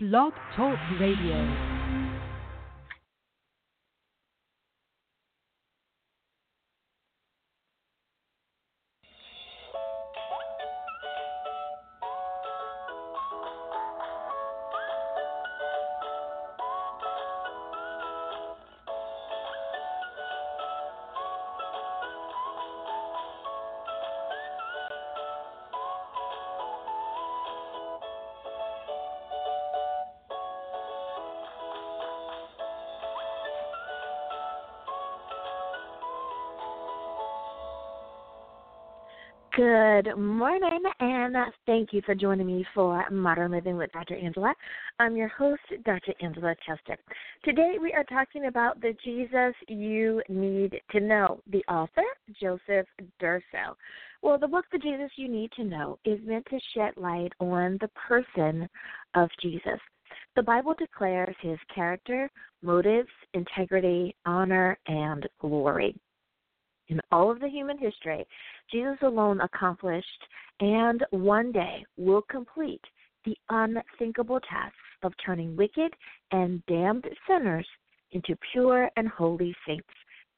Blog Talk Radio. Good morning, and thank you for joining me for Modern Living with Dr. Angela. I'm your host, Dr. Angela Chester. Today we are talking about the Jesus you need to know. The author, Joseph Durso. Well, the book, The Jesus You Need to Know, is meant to shed light on the person of Jesus. The Bible declares his character, motives, integrity, honor, and glory in all of the human history, Jesus alone accomplished and one day will complete the unthinkable task of turning wicked and damned sinners into pure and holy saints,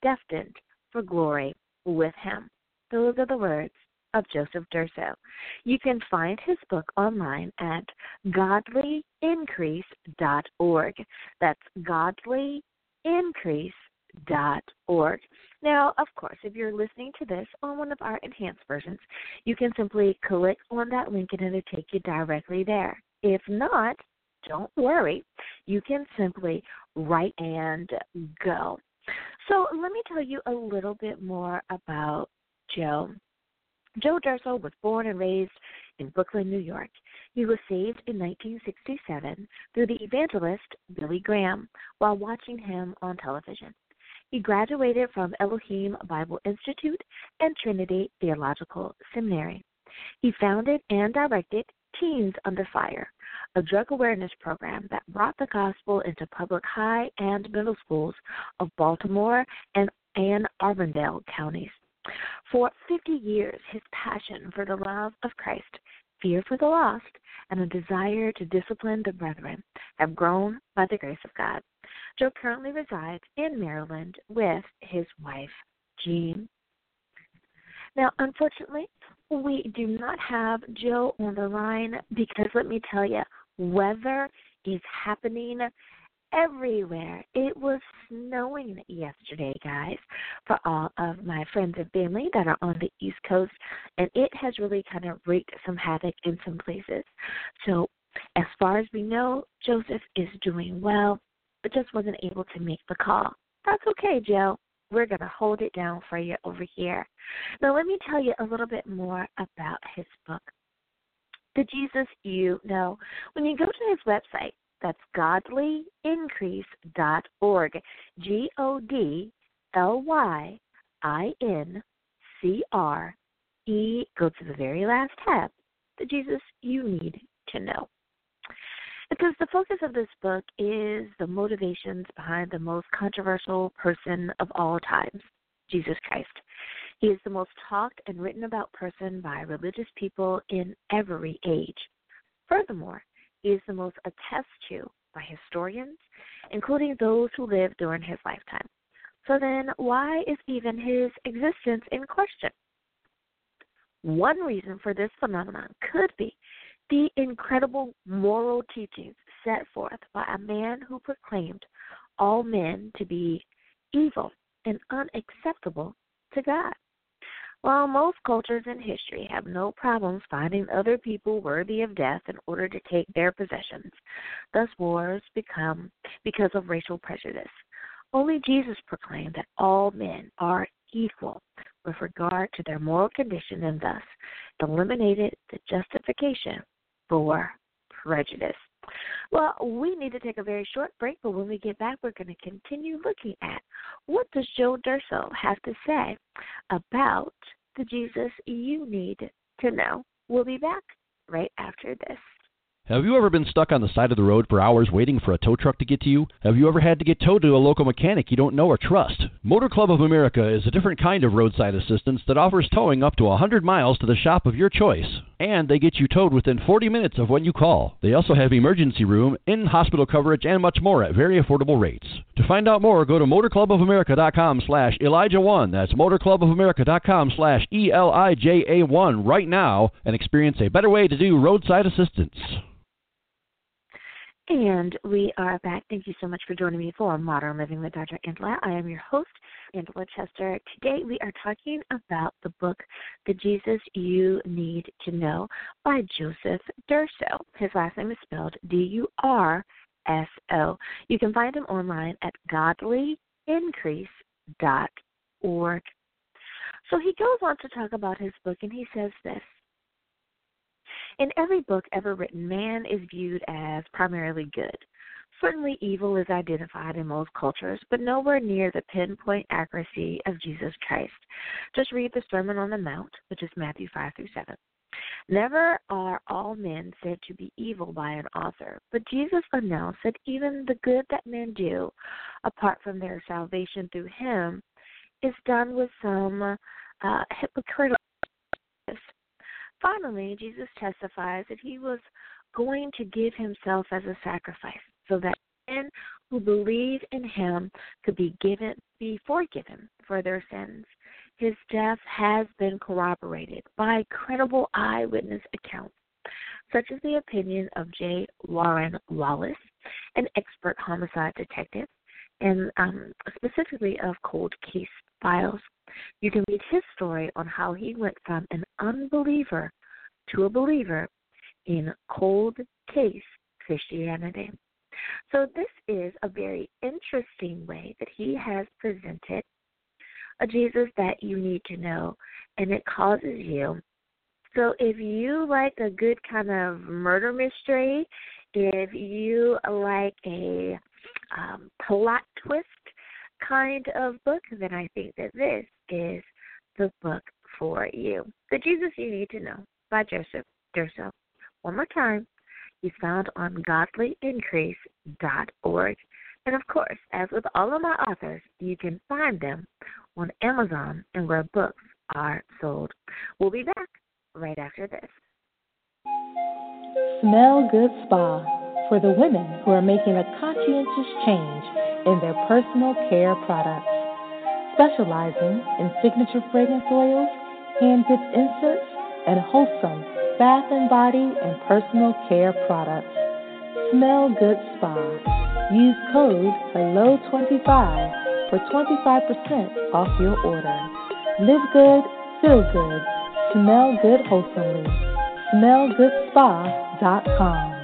destined for glory with him. Those are the words of Joseph Durso. You can find his book online at godlyincrease.org. That's godlyincrease.org. Now, of course, if you're listening to this on one of our enhanced versions, you can simply click on that link and it'll take you directly there. If not, don't worry. You can simply write and go. So, let me tell you a little bit more about Joe. Joe Durso was born and raised in Brooklyn, New York. He was saved in 1967 through the evangelist Billy Graham while watching him on television. He graduated from Elohim Bible Institute and Trinity Theological Seminary. He founded and directed Teens Under Fire, a drug awareness program that brought the gospel into public high and middle schools of Baltimore and Anne Arundel counties. For 50 years, his passion for the love of Christ, fear for the lost, and a desire to discipline the brethren have grown by the grace of God. Joe currently resides in Maryland with his wife, Jean. Now, unfortunately, we do not have Joe on the line because let me tell you, weather is happening everywhere. It was snowing yesterday, guys, for all of my friends and family that are on the East Coast, and it has really kind of wreaked some havoc in some places. So, as far as we know, Joseph is doing well but just wasn't able to make the call. That's okay, Joe. We're going to hold it down for you over here. Now, let me tell you a little bit more about his book, The Jesus You Know. When you go to his website, that's godlyincrease.org. G O D L Y I N C R E. Go to the very last tab. The Jesus you need to know. Because the focus of this book is the motivations behind the most controversial person of all times, Jesus Christ. He is the most talked and written about person by religious people in every age. Furthermore, he is the most attested to by historians, including those who lived during his lifetime. So then, why is even his existence in question? One reason for this phenomenon could be the incredible moral teachings set forth by a man who proclaimed all men to be evil and unacceptable to God. While most cultures in history have no problems finding other people worthy of death in order to take their possessions, thus wars become because of racial prejudice. Only Jesus proclaimed that all men are equal with regard to their moral condition and thus eliminated the justification for prejudice. Well, we need to take a very short break, but when we get back, we're going to continue looking at what does Joe Durso have to say about the Jesus you need to know. We'll be back right after this. Have you ever been stuck on the side of the road for hours waiting for a tow truck to get to you? Have you ever had to get towed to a local mechanic you don't know or trust? Motor Club of America is a different kind of roadside assistance that offers towing up to 100 miles to the shop of your choice. And they get you towed within 40 minutes of when you call. They also have emergency room, in hospital coverage, and much more at very affordable rates. To find out more, go to motorclubofamerica.com slash Elijah1. That's motorclubofamerica.com slash E-L-I-J-A-1 right now and experience a better way to do roadside assistance. And we are back. Thank you so much for joining me for Modern Living with Dr. Angela. I am your host, Angela Chester. Today we are talking about the book, The Jesus You Need to Know by Joseph Durso. His last name is spelled D U R S O. You can find him online at godlyincrease.org. So he goes on to talk about his book, and he says this in every book ever written, man is viewed as primarily good. Certainly, evil is identified in most cultures, but nowhere near the pinpoint accuracy of Jesus Christ. Just read the Sermon on the Mount, which is Matthew 5 through 7. Never are all men said to be evil by an author, but Jesus announced that even the good that men do, apart from their salvation through Him, is done with some uh, hypocritical Finally, Jesus testifies that he was going to give himself as a sacrifice so that men who believe in him could be given be forgiven for their sins. His death has been corroborated by credible eyewitness accounts, such as the opinion of J. Warner Wallace, an expert homicide detective, and um, specifically of cold case files. You can read his story on how he went from an unbeliever to a believer in cold case Christianity. So, this is a very interesting way that he has presented a Jesus that you need to know, and it causes you. So, if you like a good kind of murder mystery, if you like a um, plot twist kind of book, then I think that this is the book for you. The Jesus you need to know by Joseph Durso. One more time, he's found on godlyincrease.org. And of course, as with all of my authors, you can find them on Amazon and where books are sold. We'll be back right after this. Smell Good Spa for the women who are making a conscientious change in their personal care products. Specializing in signature fragrance oils, hand dipped incense, and wholesome bath and body and personal care products. Smell Good Spa. Use code HELLO25 for 25% off your order. Live good, feel good, smell good wholesomely. SmellGoodSpa.com.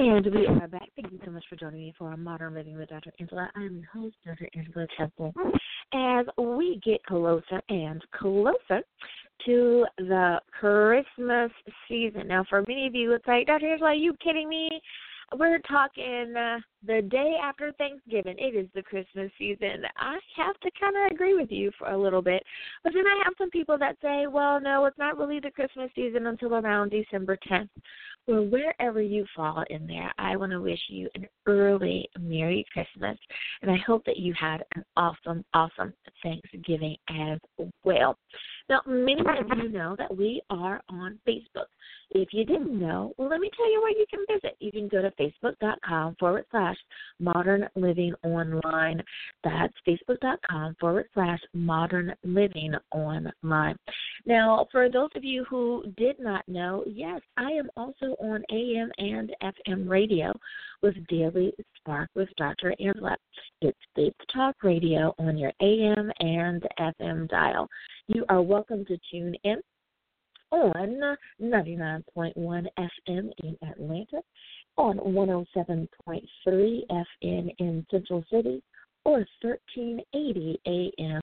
And we are back. Thank you so much for joining me for Modern Living with Dr. Angela. I'm your host, Dr. Angela Chester. As we get closer and closer to the Christmas season. Now, for many of you, it's like, Dr. Angela, are you kidding me? We're talking uh, the day after Thanksgiving. It is the Christmas season. I have to kind of agree with you for a little bit. But then I have some people that say, well, no, it's not really the Christmas season until around December 10th. Well, wherever you fall in there, I want to wish you an early Merry Christmas. And I hope that you had an awesome, awesome Thanksgiving as well. Now, many of you know that we are on Facebook. If you didn't know, well, let me tell you where you can visit. You can go to facebook.com forward slash modern living online. That's facebook.com forward slash modern living online. Now, for those of you who did not know, yes, I am also on AM and FM radio with Daily Spark with Dr. Angela. It's Faith Talk Radio on your AM and FM dial. You are welcome to tune in on 99.1 FM in Atlanta, on 107.3 FM in Central City, or 1380 AM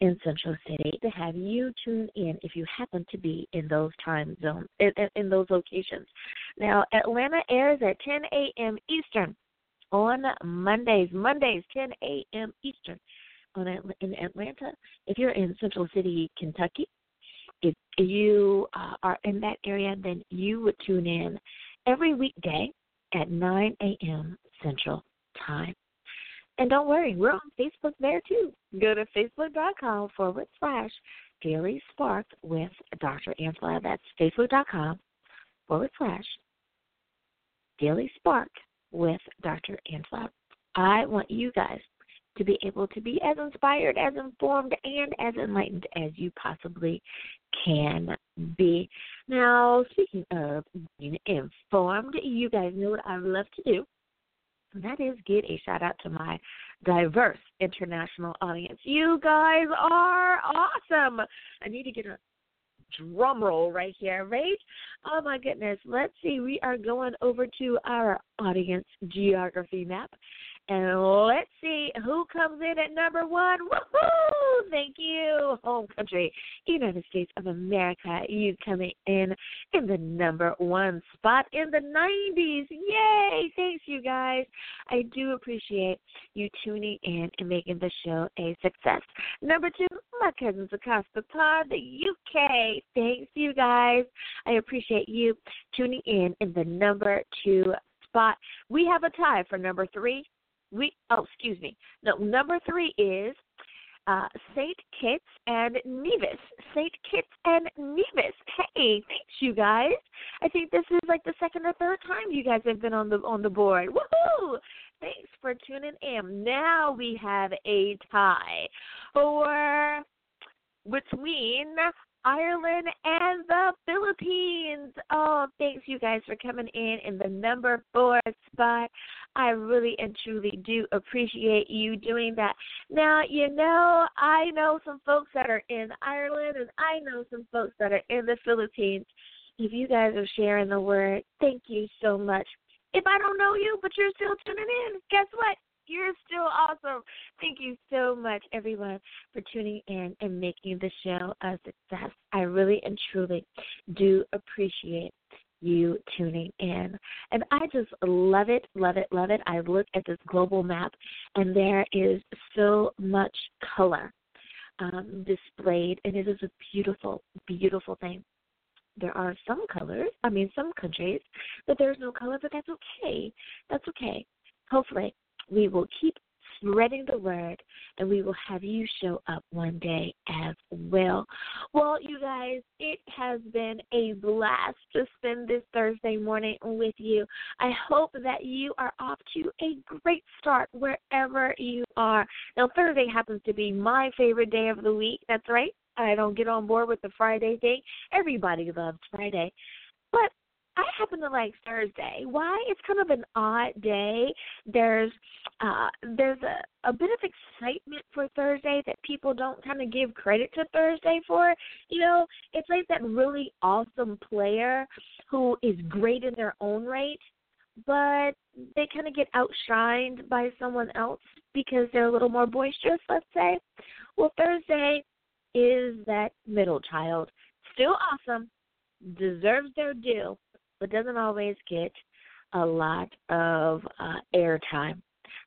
in Central City to have you tune in if you happen to be in those time zones, in, in those locations. Now, Atlanta airs at 10 a.m. Eastern on Mondays. Mondays, 10 a.m. Eastern on in Atlanta. If you're in Central City, Kentucky, if you uh, are in that area, then you would tune in every weekday at 9 a.m. Central Time. And don't worry, we're on Facebook there too. Go to facebook.com forward slash Daily Spark with Dr. Angela. That's facebook.com forward slash Daily Spark with Dr. Angela. I want you guys to be able to be as inspired, as informed, and as enlightened as you possibly can be. Now, speaking of being informed, you guys know what I love to do. That is get a shout out to my diverse international audience. You guys are awesome. I need to get a drum roll right here, right? Oh my goodness. Let's see. We are going over to our audience geography map. And let's see who comes in at number one. Woohoo! Thank you, home country, United States of America. You coming in in the number one spot in the 90s. Yay! Thanks, you guys. I do appreciate you tuning in and making the show a success. Number two, my cousins across the pond, the UK. Thanks, you guys. I appreciate you tuning in in the number two spot. We have a tie for number three we oh excuse me no number three is uh, Saint Kitts and Nevis. Saint Kitts and Nevis. Hey, thanks you guys. I think this is like the second or third time you guys have been on the on the board. Woohoo! Thanks for tuning in. Now we have a tie for between Ireland and the Philippines. Oh, thanks you guys for coming in in the number four spot. I really and truly do appreciate you doing that. Now, you know, I know some folks that are in Ireland and I know some folks that are in the Philippines. If you guys are sharing the word, thank you so much. If I don't know you, but you're still tuning in, guess what? You're still awesome. Thank you so much, everyone, for tuning in and making the show a success. I really and truly do appreciate you tuning in. And I just love it, love it, love it. I look at this global map, and there is so much color um, displayed, and it is a beautiful, beautiful thing. There are some colors, I mean, some countries that there's no color, but that's okay. That's okay. Hopefully, we will keep spreading the word and we will have you show up one day as well. Well, you guys, it has been a blast to spend this Thursday morning with you. I hope that you are off to a great start wherever you are. Now, Thursday happens to be my favorite day of the week. That's right. I don't get on board with the Friday thing. Everybody loves Friday. But I happen to like Thursday. Why? It's kind of an odd day. There's uh there's a, a bit of excitement for Thursday that people don't kind of give credit to Thursday for. You know, it's like that really awesome player who is great in their own right, but they kind of get outshined by someone else because they're a little more boisterous, let's say. Well, Thursday is that middle child. Still awesome, deserves their due, but doesn't always get a lot of uh, airtime.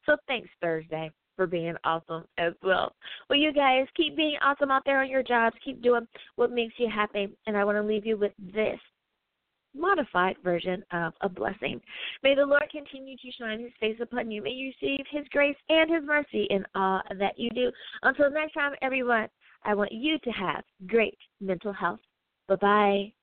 So thanks, Thursday, for being awesome as well. Well, you guys keep being awesome out there on your jobs. Keep doing what makes you happy. And I want to leave you with this modified version of a blessing. May the Lord continue to shine his face upon you. May you receive his grace and his mercy in all that you do. Until next time, everyone, I want you to have great mental health. Bye bye.